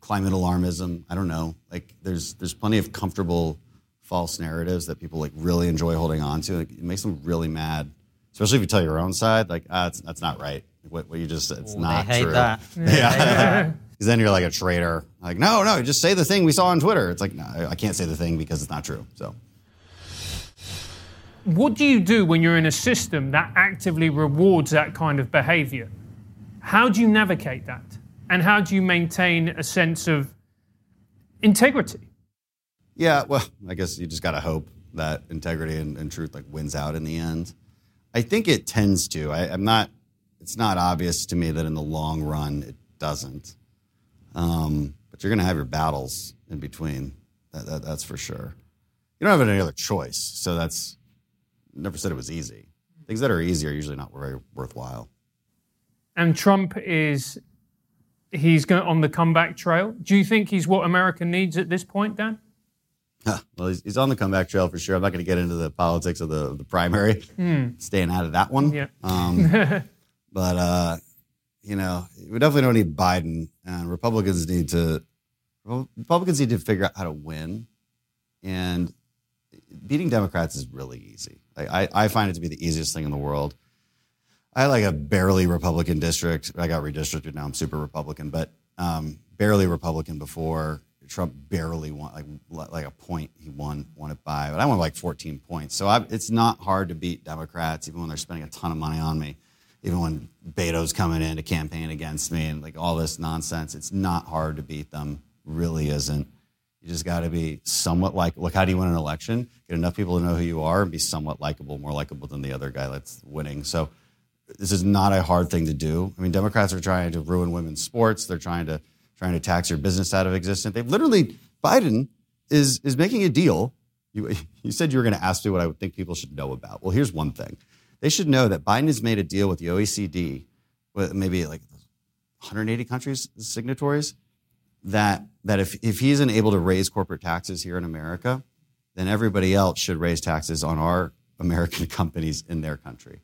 climate alarmism. I don't know. Like there's there's plenty of comfortable false narratives that people like really enjoy holding on to. Like, it makes them really mad, especially if you tell your own side. Like ah, it's, that's not right. What, what you just said, it's Ooh, not they hate true. that. *laughs* Yeah. Because *laughs* then you're like a traitor. Like no, no, just say the thing we saw on Twitter. It's like no, I I can't say the thing because it's not true. So. What do you do when you're in a system that actively rewards that kind of behavior? How do you navigate that? And how do you maintain a sense of integrity? Yeah, well, I guess you just got to hope that integrity and, and truth like wins out in the end. I think it tends to. I, I'm not it's not obvious to me that in the long run it doesn't. Um, but you're going to have your battles in between. That, that, that's for sure. You don't have any other choice. So that's never said it was easy. Things that are easy are usually not very worthwhile. And Trump is he's going on the comeback trail. Do you think he's what America needs at this point, Dan? well, he's, he's on the comeback trail for sure. I'm not going to get into the politics of the, the primary, staying out of that one. Yeah. Um, *laughs* but, uh, you know, we definitely don't need Biden, and Republicans need to Republicans need to figure out how to win, and beating Democrats is really easy. Like, I, I find it to be the easiest thing in the world. I had like a barely Republican district. I got redistricted now. I'm super Republican, but um, barely Republican before. Trump barely won like like a point. He won won it by, but I won like 14 points. So I, it's not hard to beat Democrats, even when they're spending a ton of money on me. Even when Beto's coming in to campaign against me and like all this nonsense, it's not hard to beat them. Really isn't. You just got to be somewhat like. Look, how do you win an election? Get enough people to know who you are and be somewhat likable, more likable than the other guy that's winning. So this is not a hard thing to do. I mean, Democrats are trying to ruin women's sports. They're trying to trying to tax your business out of existence. They've literally Biden is is making a deal. You, *laughs* you said you were going to ask me what I would think people should know about. Well, here's one thing: they should know that Biden has made a deal with the OECD, with maybe like 180 countries signatories, that that if if he isn't able to raise corporate taxes here in America, then everybody else should raise taxes on our American *laughs* companies in their country.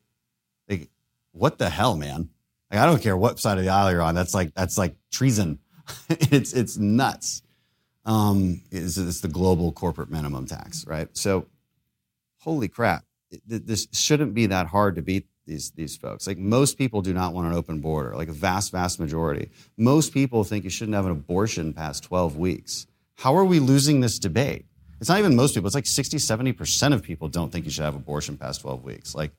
Like, what the hell, man? Like, I don't care what side of the aisle you're on. That's like that's like treason. *laughs* it's it's nuts. Um, it's, it's the global corporate minimum tax, right? So, holy crap, this shouldn't be that hard to beat these these folks. Like most people do not want an open border. Like a vast vast majority. Most people think you shouldn't have an abortion past 12 weeks. How are we losing this debate? It's not even most people. It's like 60, 70% of people don't think you should have abortion past 12 weeks. Like,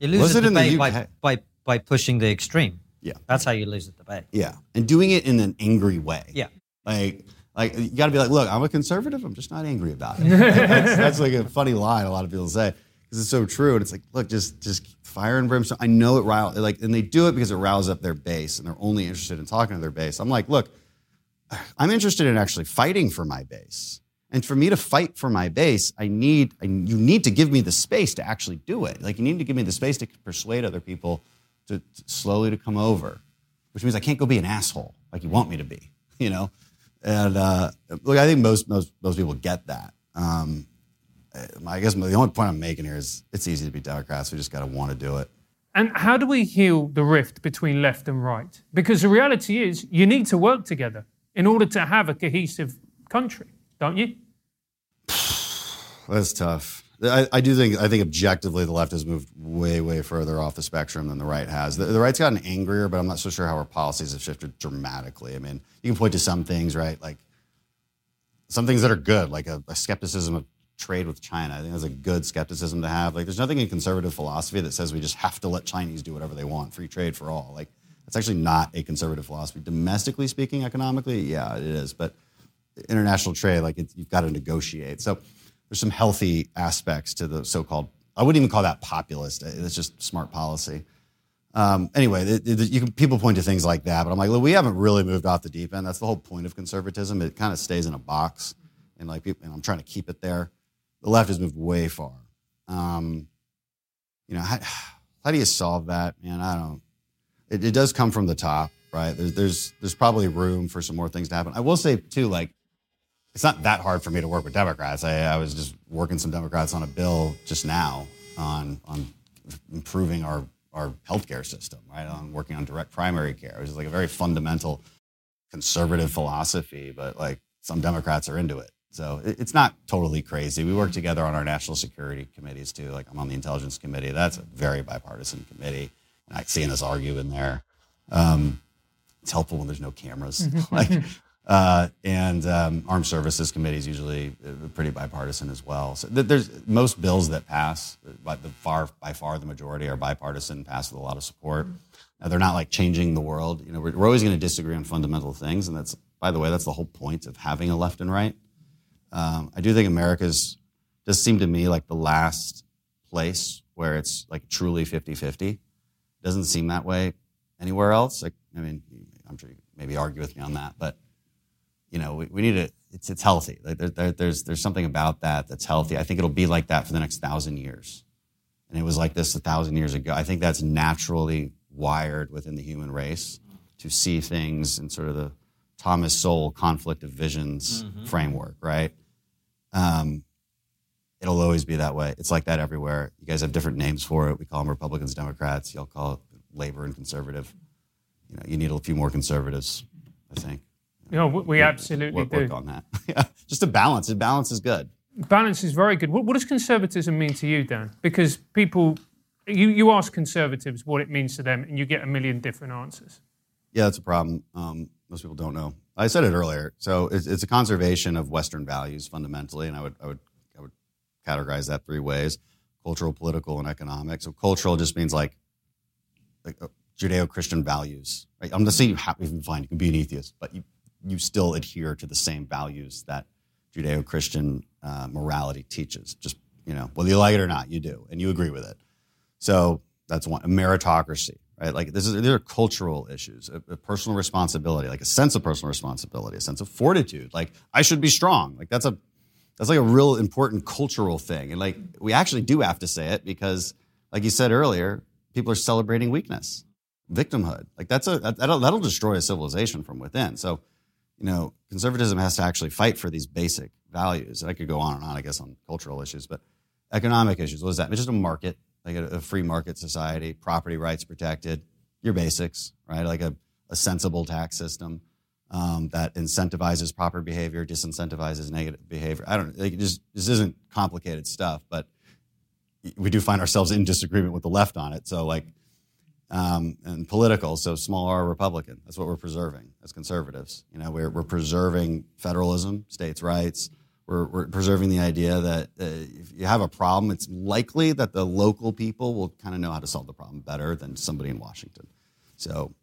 You lose Was the it in the debate by, by, by pushing the extreme. Yeah. That's how you lose the debate. Yeah, and doing it in an angry way. Yeah. like like you got to be like, look, I'm a conservative. I'm just not angry about it. *laughs* that's, that's like a funny line a lot of people say because it's so true. And it's like, look, just just fire and brimstone. I know it riles like, and they do it because it riles up their base, and they're only interested in talking to their base. I'm like, look, I'm interested in actually fighting for my base. And for me to fight for my base, I need I, you need to give me the space to actually do it. Like you need to give me the space to persuade other people to, to slowly to come over, which means I can't go be an asshole like you want me to be, you know. And uh, look, I think most most most people get that. Um, Uh, I guess the only point I'm making here is it's easy to be Democrats. We just got to want to do it. And how do we heal the rift between left and right? Because the reality is, you need to work together in order to have a cohesive country, don't you? *sighs* That's tough. I, I do think I think objectively the left has moved way way further off the spectrum than the right has. The, the right's gotten angrier, but I'm not so sure how our policies have shifted dramatically. I mean, you can point to some things, right? Like some things that are good, like a, a skepticism of trade with China. I think that's a good skepticism to have. Like, there's nothing in conservative philosophy that says we just have to let Chinese do whatever they want, free trade for all. Like, that's actually not a conservative philosophy. Domestically speaking, economically, yeah, it is. But international trade, like, you've got to negotiate. So there's some healthy aspects to the so-called. I wouldn't even call that populist. It's just smart policy. Um, anyway, you can, people point to things like that, but I'm like, look, we haven't really moved off the deep end. That's the whole point of conservatism. It kind of stays in a box, and like, people, and I'm trying to keep it there. The left has moved way far. Um, you know, how, how do you solve that, man? I don't. It, it does come from the top, right? There's, there's there's probably room for some more things to happen. I will say too, like, it's not that hard for me to work with Democrats. I, I was just working some Democrats on a bill just now on on improving our our healthcare system, right? On working on direct primary care, which is like a very fundamental conservative philosophy, but like some Democrats are into it. So it's not totally crazy. We work together on our national security committees too. Like I'm on the intelligence committee. That's a very bipartisan committee, and I seeing us argue in there. Um, it's helpful when there's no cameras. *laughs* *laughs* like, uh, and um, armed services committee is usually uh, pretty bipartisan as well. So there's most bills that pass, but the far by far the majority are bipartisan, pass with a lot of support. Now, they're not like changing the world. You know, we're, we're always going to disagree on fundamental things, and that's by the way, that's the whole point of having a left and right. Um, I do think America's does seem to me like the last place where it's like truly 50 50. Doesn't seem that way anywhere else. Like, I mean, I'm sure you maybe argue with me on that, but you know, we, we need to. It's it's healthy. Like there, there, there's there's something about that that's healthy. I think it'll be like that for the next thousand years, and it was like this a thousand years ago. I think that's naturally wired within the human race to see things in sort of the Thomas Sowell conflict of visions mm-hmm. framework, right? Um, it'll always be that way. It's like that everywhere. You guys have different names for it. We call them Republicans, Democrats. Y'all call it labor and conservative. You know, you need a few more conservatives, I think. No, we absolutely work, work do. on that. *laughs* yeah, just a balance. A balance is good. Balance is very good. What, what, does conservatism mean to you, Dan? Because people, you, you ask conservatives what it means to them, and you get a million different answers. Yeah, that's a problem. Um, most people don't know. I said it earlier. So it's, it's, a conservation of Western values fundamentally, and I would, I would, I would categorize that three ways: cultural, political, and economic. So cultural just means like, like uh, Judeo-Christian values. Right? I'm not saying you have to find you can be an atheist, but you you still adhere to the same values that Judeo-Christian uh, morality teaches. Just you know, whether you like it or not, you do, and you agree with it. So that's one. Meritocracy, right? Like this is these are cultural issues, a, a, personal responsibility, like a sense of personal responsibility, a sense of fortitude. Like I should be strong. Like that's a that's like a real important cultural thing, and like we actually do have to say it because, like you said earlier, people are celebrating weakness, victimhood. Like that's a that'll, that'll destroy a civilization from within. So you know, conservatism has to actually fight for these basic values. And I could go on and on, I guess, on cultural issues, but economic issues. What is that? It's just a market, like a, a free market society, property rights protected, your basics, right? Like a, a sensible tax system um, that incentivizes proper behavior, disincentivizes negative behavior. I don't like just this isn't complicated stuff, but we do find ourselves in disagreement with the left on it. So like um, and political, so small r Republican. That's what we're preserving as conservatives. You know, we're, we're preserving federalism, states' rights. We're, we're preserving the idea that uh, if you have a problem, it's likely that the local people will kind of know how to solve the problem better than somebody in Washington. So,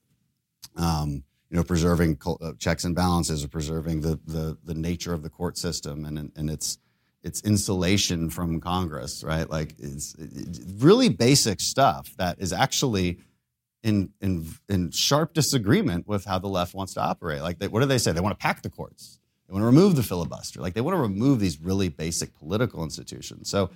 um, you know, preserving uh, checks and balances, or preserving the, the, the nature of the court system and, and its its insulation from Congress, right? Like it's, it's really basic stuff that is actually in, in, in sharp disagreement with how the left wants to operate. Like, they, what do they say? They want to pack the courts. They want to remove the filibuster. Like, they want to remove these really basic political institutions. So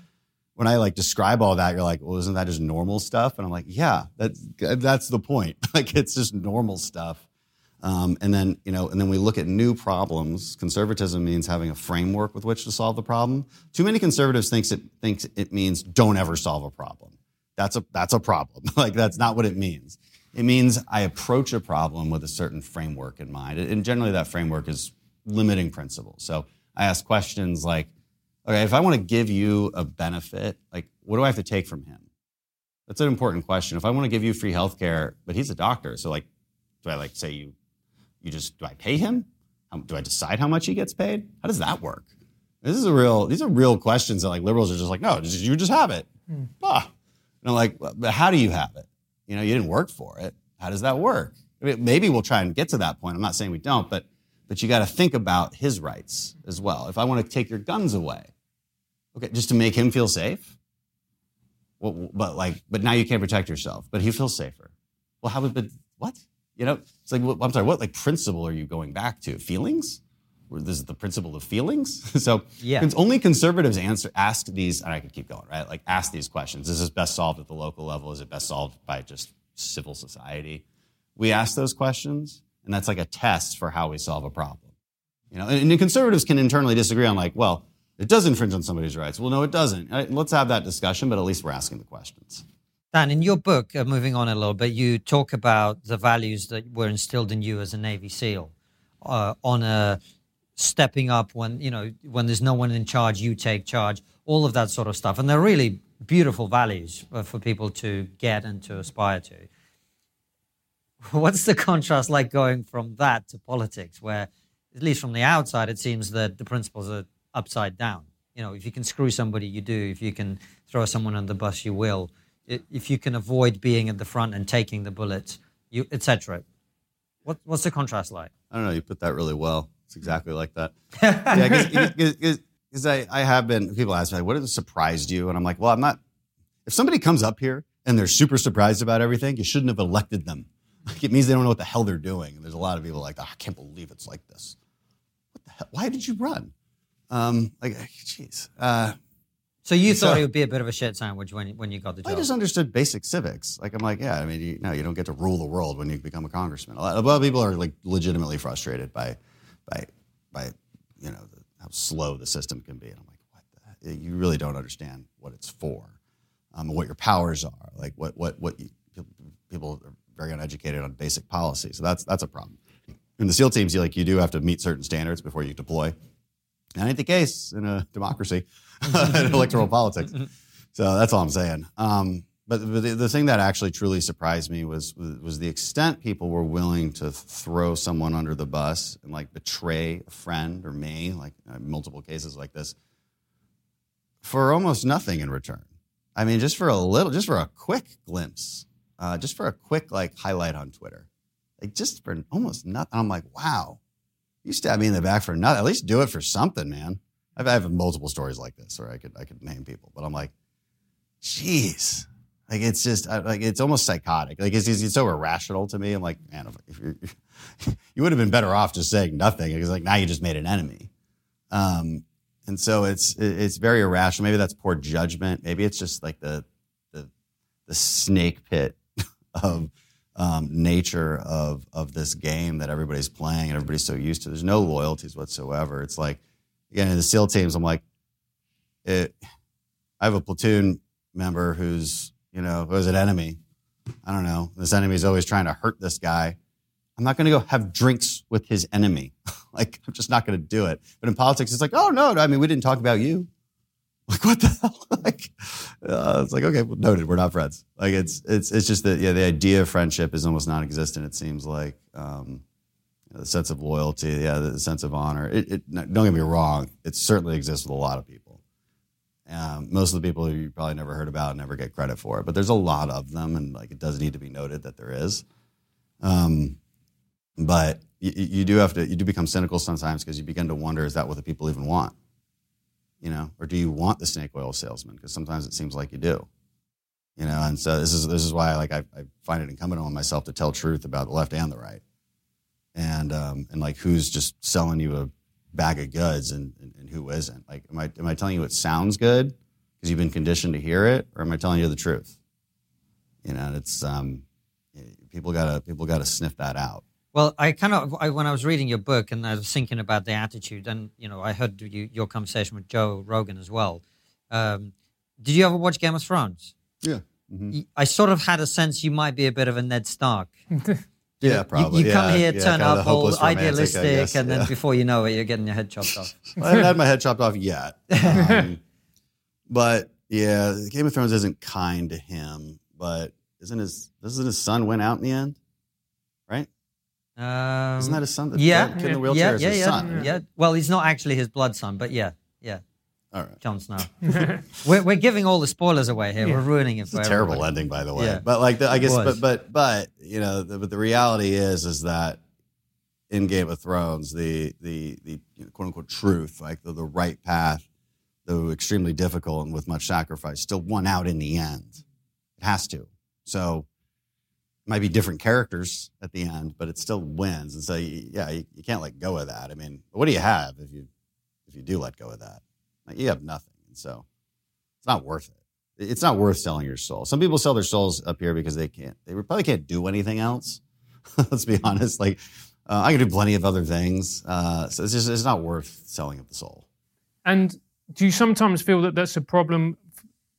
when I like describe all that, you're like, well, isn't that just normal stuff? And I'm like, yeah, that's that's the point. *laughs* like, it's just normal stuff. Um, and then you know, and then we look at new problems. Conservatism means having a framework with which to solve the problem. Too many conservatives thinks it thinks it means don't ever solve a problem that's a that's a problem. *laughs* like that's not what it means. It means I approach a problem with a certain framework in mind, and generally that framework is limiting principles. So I ask questions like, okay, if I want to give you a benefit, like what do I have to take from him? That's an important question. If I want to give you free healthcare, but he's a doctor, so like, do I like say you, you just do I pay him? do I decide how much he gets paid? How does that work? This is a real. These are real questions that like liberals are just like, no, just, you just have it. Hmm. Ah, and I'm like, but how do you have it? You know, you didn't work for it. How does that work? I mean, maybe we'll try and get to that point. I'm not saying we don't, but but you got to think about his rights as well. If I want to take your guns away, okay, just to make him feel safe. Well, but like, but now you can't protect yourself. But he feels safer. Well, how would? But what? You know, it's like I'm sorry. What like principle are you going back to? Feelings? this is the principle of feelings. *laughs* so yeah. it's only conservatives answer ask these, and I could keep going, right? Like ask these questions. Is this best solved at the local level? Is it best solved by just civil society? We ask those questions, and that's like a test for how we solve a problem. You know, and, and conservatives can internally disagree on like, well, it does infringe on somebody's rights. Well, no, it doesn't. Right? Let's have that discussion, but at least we're asking the questions. Dan, in your book, uh, moving on a little bit, you talk about the values that were instilled in you as a Navy SEAL uh, on a stepping up when you know when there's no one in charge you take charge all of that sort of stuff and they're really beautiful values for people to get and to aspire to *laughs* what's the contrast like going from that to politics where at least from the outside it seems that the principles are upside down? You know if you can screw somebody you do. If you can throw someone on the bus you will. If you can avoid being at the front and taking the bullets you etc what, what's the contrast like? I don't know. You put that really well. It's exactly like that. *laughs* yeah, because I, I have been, people ask me, what has surprised you? And I'm like, well, I'm not, if somebody comes up here and they're super surprised about everything, you shouldn't have elected them. Like, it means they don't know what the hell they're doing. And there's a lot of people like, oh, I can't believe it's like this. What the hell? Why did you run? Um, like, *sighs* jeez. Uh, So you thought So- it would be a bit of a shit sandwich when when you got the job. I just understood basic civics. Like I'm like, yeah, I mean, you, no, you don't get to rule the world when you become a congressman. A lot, a lot of people are like legitimately frustrated by, by, by, you know, the, how slow the system can be. And I'm like, what? The, heck? you really don't understand what it's for, um, what your powers are. Like what, what, what you, people are very uneducated on basic policy. So that's that's a problem. In the SEAL teams, you like you do have to meet certain standards before you deploy. That ain't the case in a democracy, *laughs* in electoral politics. So that's all I'm saying. Um, but the, the thing that actually truly surprised me was was the extent people were willing to throw someone under the bus and like betray a friend or me, like uh, multiple cases like this, for almost nothing in return. I mean, just for a little, just for a quick glimpse, uh, just for a quick like highlight on Twitter, like just for almost nothing. I'm like, wow, you stab me in the back for nothing. At least do it for something, man. I've, I have multiple stories like this, where I could I could name people, but I'm like, jeez, like it's just like it's almost psychotic. Like it's, it's so irrational to me. I'm like, man, if, if *laughs* you would have been better off just saying nothing. Because like now you just made an enemy. Um, and so it's it's very irrational. Maybe that's poor judgment. Maybe it's just like the the the snake pit of um, nature of of this game that everybody's playing and everybody's so used to. There's no loyalties whatsoever. It's like again in the SEAL teams, I'm like, it, I have a platoon member who's you know who's an enemy. I don't know. This enemy is always trying to hurt this guy. I'm not going to go have drinks with his enemy. *laughs* like I'm just not going to do it. But in politics, it's like, oh no, no, I mean we didn't talk about you. Like what the hell? *laughs* like uh, it's like okay, well, noted. We're not friends. Like it's it's it's just that yeah, the idea of friendship is almost non-existent. It seems like um, the sense of loyalty, yeah, the sense of honor. It, it don't get me wrong. It certainly exists with a lot of people. Um, most of the people you probably never heard about and never get credit for it, but there's a lot of them, and like it does need to be noted that there is. Um, but you, you do have to you do become cynical sometimes because you begin to wonder is that what the people even want you know or do you want the snake oil salesman? Because sometimes it seems like you do. You know and so this is this is why like I, I find it incumbent on myself to tell truth about the left and the right. And um and like who's just selling you a bag of goods and, and, and who isn't? Like am i am i telling you it sounds good because you've been conditioned to hear it or am i telling you the truth? You know it's um people gotta people gotta sniff that out Well, I kind of I, when I was reading your book and I was thinking about the attitude, and you know, I heard you, your conversation with Joe Rogan as well. Um, did you ever watch Game of Thrones? yeah Mm-hmm. Y- I sort of had a sense you might be a bit of a Ned Stark. *laughs* yeah You- probably You, come Yeah, here, yeah, turn up, all hopeless romantic, I idealistic, guess, and then yeah. before you know it, you're getting your head chopped off. *laughs* I haven't had my head chopped off yet. *laughs* Um, but yeah, Game of Thrones isn't kind to him. But isn't his doesn't his son win out in the end? Right? Um, Isn't that his son? The yeah, kid in the yeah, wheelchair yeah, is yeah, his yeah, son. yeah. Well, he's not actually his blood son, but yeah, yeah. All right. Jon Snow. *laughs* we're, we're giving all the spoilers away here. Yeah. We're ruining it It's for a terrible everybody. ending, by the way. Yeah. But like, the, I guess, but but but you know, the, but the reality is, is that in Game of Thrones, the the the you know, quote unquote truth, like the, the right path, though extremely difficult and with much sacrifice, still won out in the end. It has to. So it might be different characters at the end, but it still wins. And so, yeah, you, you can't let go of that. I mean, what do you have if you if you do let go of that? Like, you have nothing. And so it's not worth it it's not worth selling your soul. Some people sell their souls up here because they can't. They probably can't do anything else. *laughs* Let's be honest. Like uh, I can do plenty of other things. Uh, so it's just it's not worth selling of the soul. And do you sometimes feel that that's a problem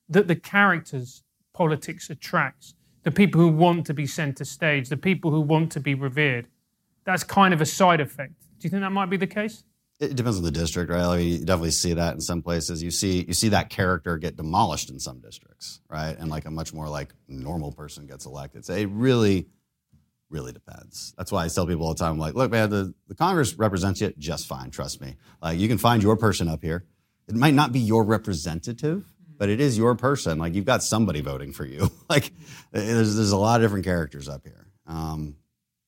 that the characters politics attracts? The people who want to be center stage, the people who want to be revered. That's kind of a side effect. Do you think that might be the case? It depends on the district, right? Like, you definitely see that in some places. You see you see that character get demolished in some districts, right? And like a much more like normal person gets elected. So it really, really depends. That's why I tell people all the time, like, look, man, the, the Congress represents you just fine. Trust me. Like you can find your person up here. It might not be your representative, but it is your person. Like you've got somebody voting for you. *laughs* like there's there's a lot of different characters up here. Um,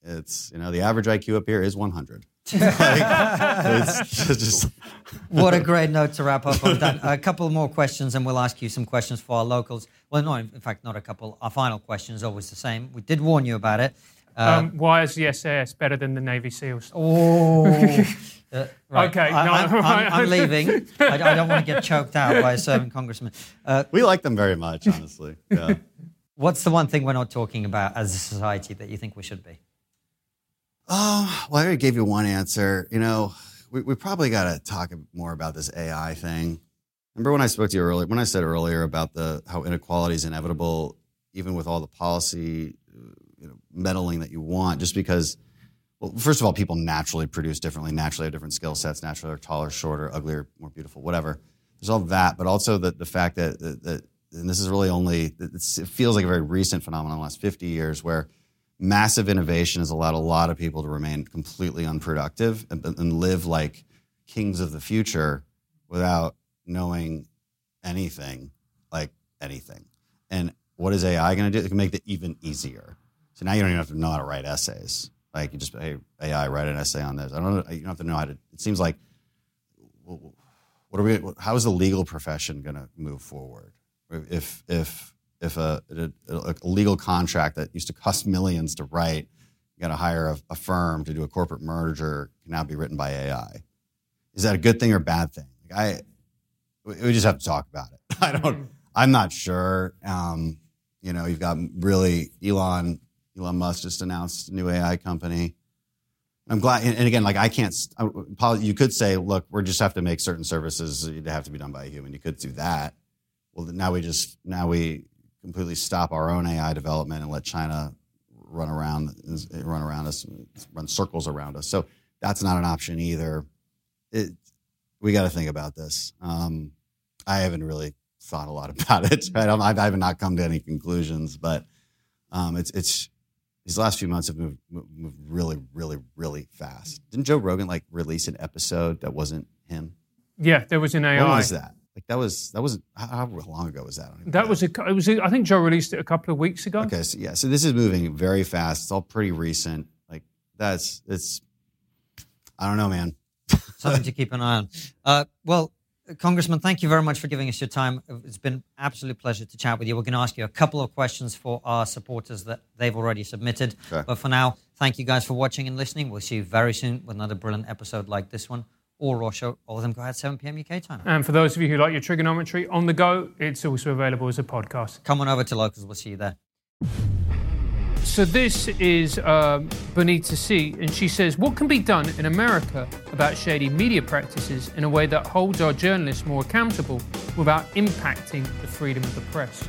it's you know the average IQ up here is 100. *laughs* like, just *laughs* What a great note to wrap up on that. A couple more questions, and we'll ask you some questions for our locals. Well, no, in fact, not a couple. Our final question is always the same. We did warn you about it. Um, why is the SAS better than the Navy SEALs? Oh. *laughs* Uh, right. Okay, I, no, I'm, I'm- I'm leaving. I, I don't want to get choked out by a serving congressman. Uh, We like them very much, honestly. Yeah. *laughs* what's the one thing we're not talking about as a society that you think we should be? Oh, well, I already gave you one answer. You know, we, we probably got to talk more about this AI thing. Remember when I spoke to you earlier, when I said earlier about the how inequality is inevitable, even with all the policy you know, meddling that you want, just because, well, first of all, people naturally produce differently, naturally have different skill sets, naturally are taller, shorter, uglier, more beautiful, whatever. There's all that, but also the, the fact that, that, that and this is really only, it feels like a very recent phenomenon the last 50 years where massive innovation has allowed a lot of people to remain completely unproductive and, and live like kings of the future without knowing anything, like anything. And what is AI going to do? It can make it even easier. So now you don't even have to know how to write essays. Like you just hey AI write an essay on this. I don't know. You don't have to know how to. It seems like what are we? How is the legal profession going to move forward? If if if a, a, a legal contract that used to cost millions to write, you got to hire a, a firm to do a corporate merger, can now be written by AI. Is that a good thing or a bad thing? Like I, we just have to talk about it. *laughs* I don't. I'm not sure. Um, you know, you've got really Elon. Elon Musk just announced a new AI company. I'm glad, and again, like I can't. You could say, look, we just have to make certain services that have to be done by a human. You could do that. Well, now we just now we completely stop our own AI development and let China run around, run around us, run circles around us. So that's not an option either. It, we got to think about this. Um, I haven't really thought a lot *laughs* about it. I, don't, I haven't not come to any conclusions, but um, it's it's these last few months have moved, moved moved really, really, really fast. Didn't Joe Rogan like release an episode that wasn't him? Yeah, there was an AI. When was that? Like that was that was how, how long ago was that? I That know. was a. It was. A, I think Joe released it a couple of weeks ago. okay. So yeah, so this is moving very fast. It's all pretty recent. Like that's it's. I don't know, man. Something to keep an eye on. Uh, well, Congressman, thank you very much for giving us your time. It's been an absolute pleasure to chat with you. We're going to ask you a couple of questions for our supporters that they've already submitted. Okay. But for now, thank you guys for watching and listening. We'll see you very soon with another brilliant episode like this one or Raw Show. All of them go out 7 p.m. UK time. And for those of you who like your TRIGGERnometry on the go, it's also available as a podcast. Come on over to Locals. We'll see you there. So this is um, Bonita C, and she says, "What can be done in America about shady media practices in a way that holds our journalists more accountable without impacting the freedom of the press?"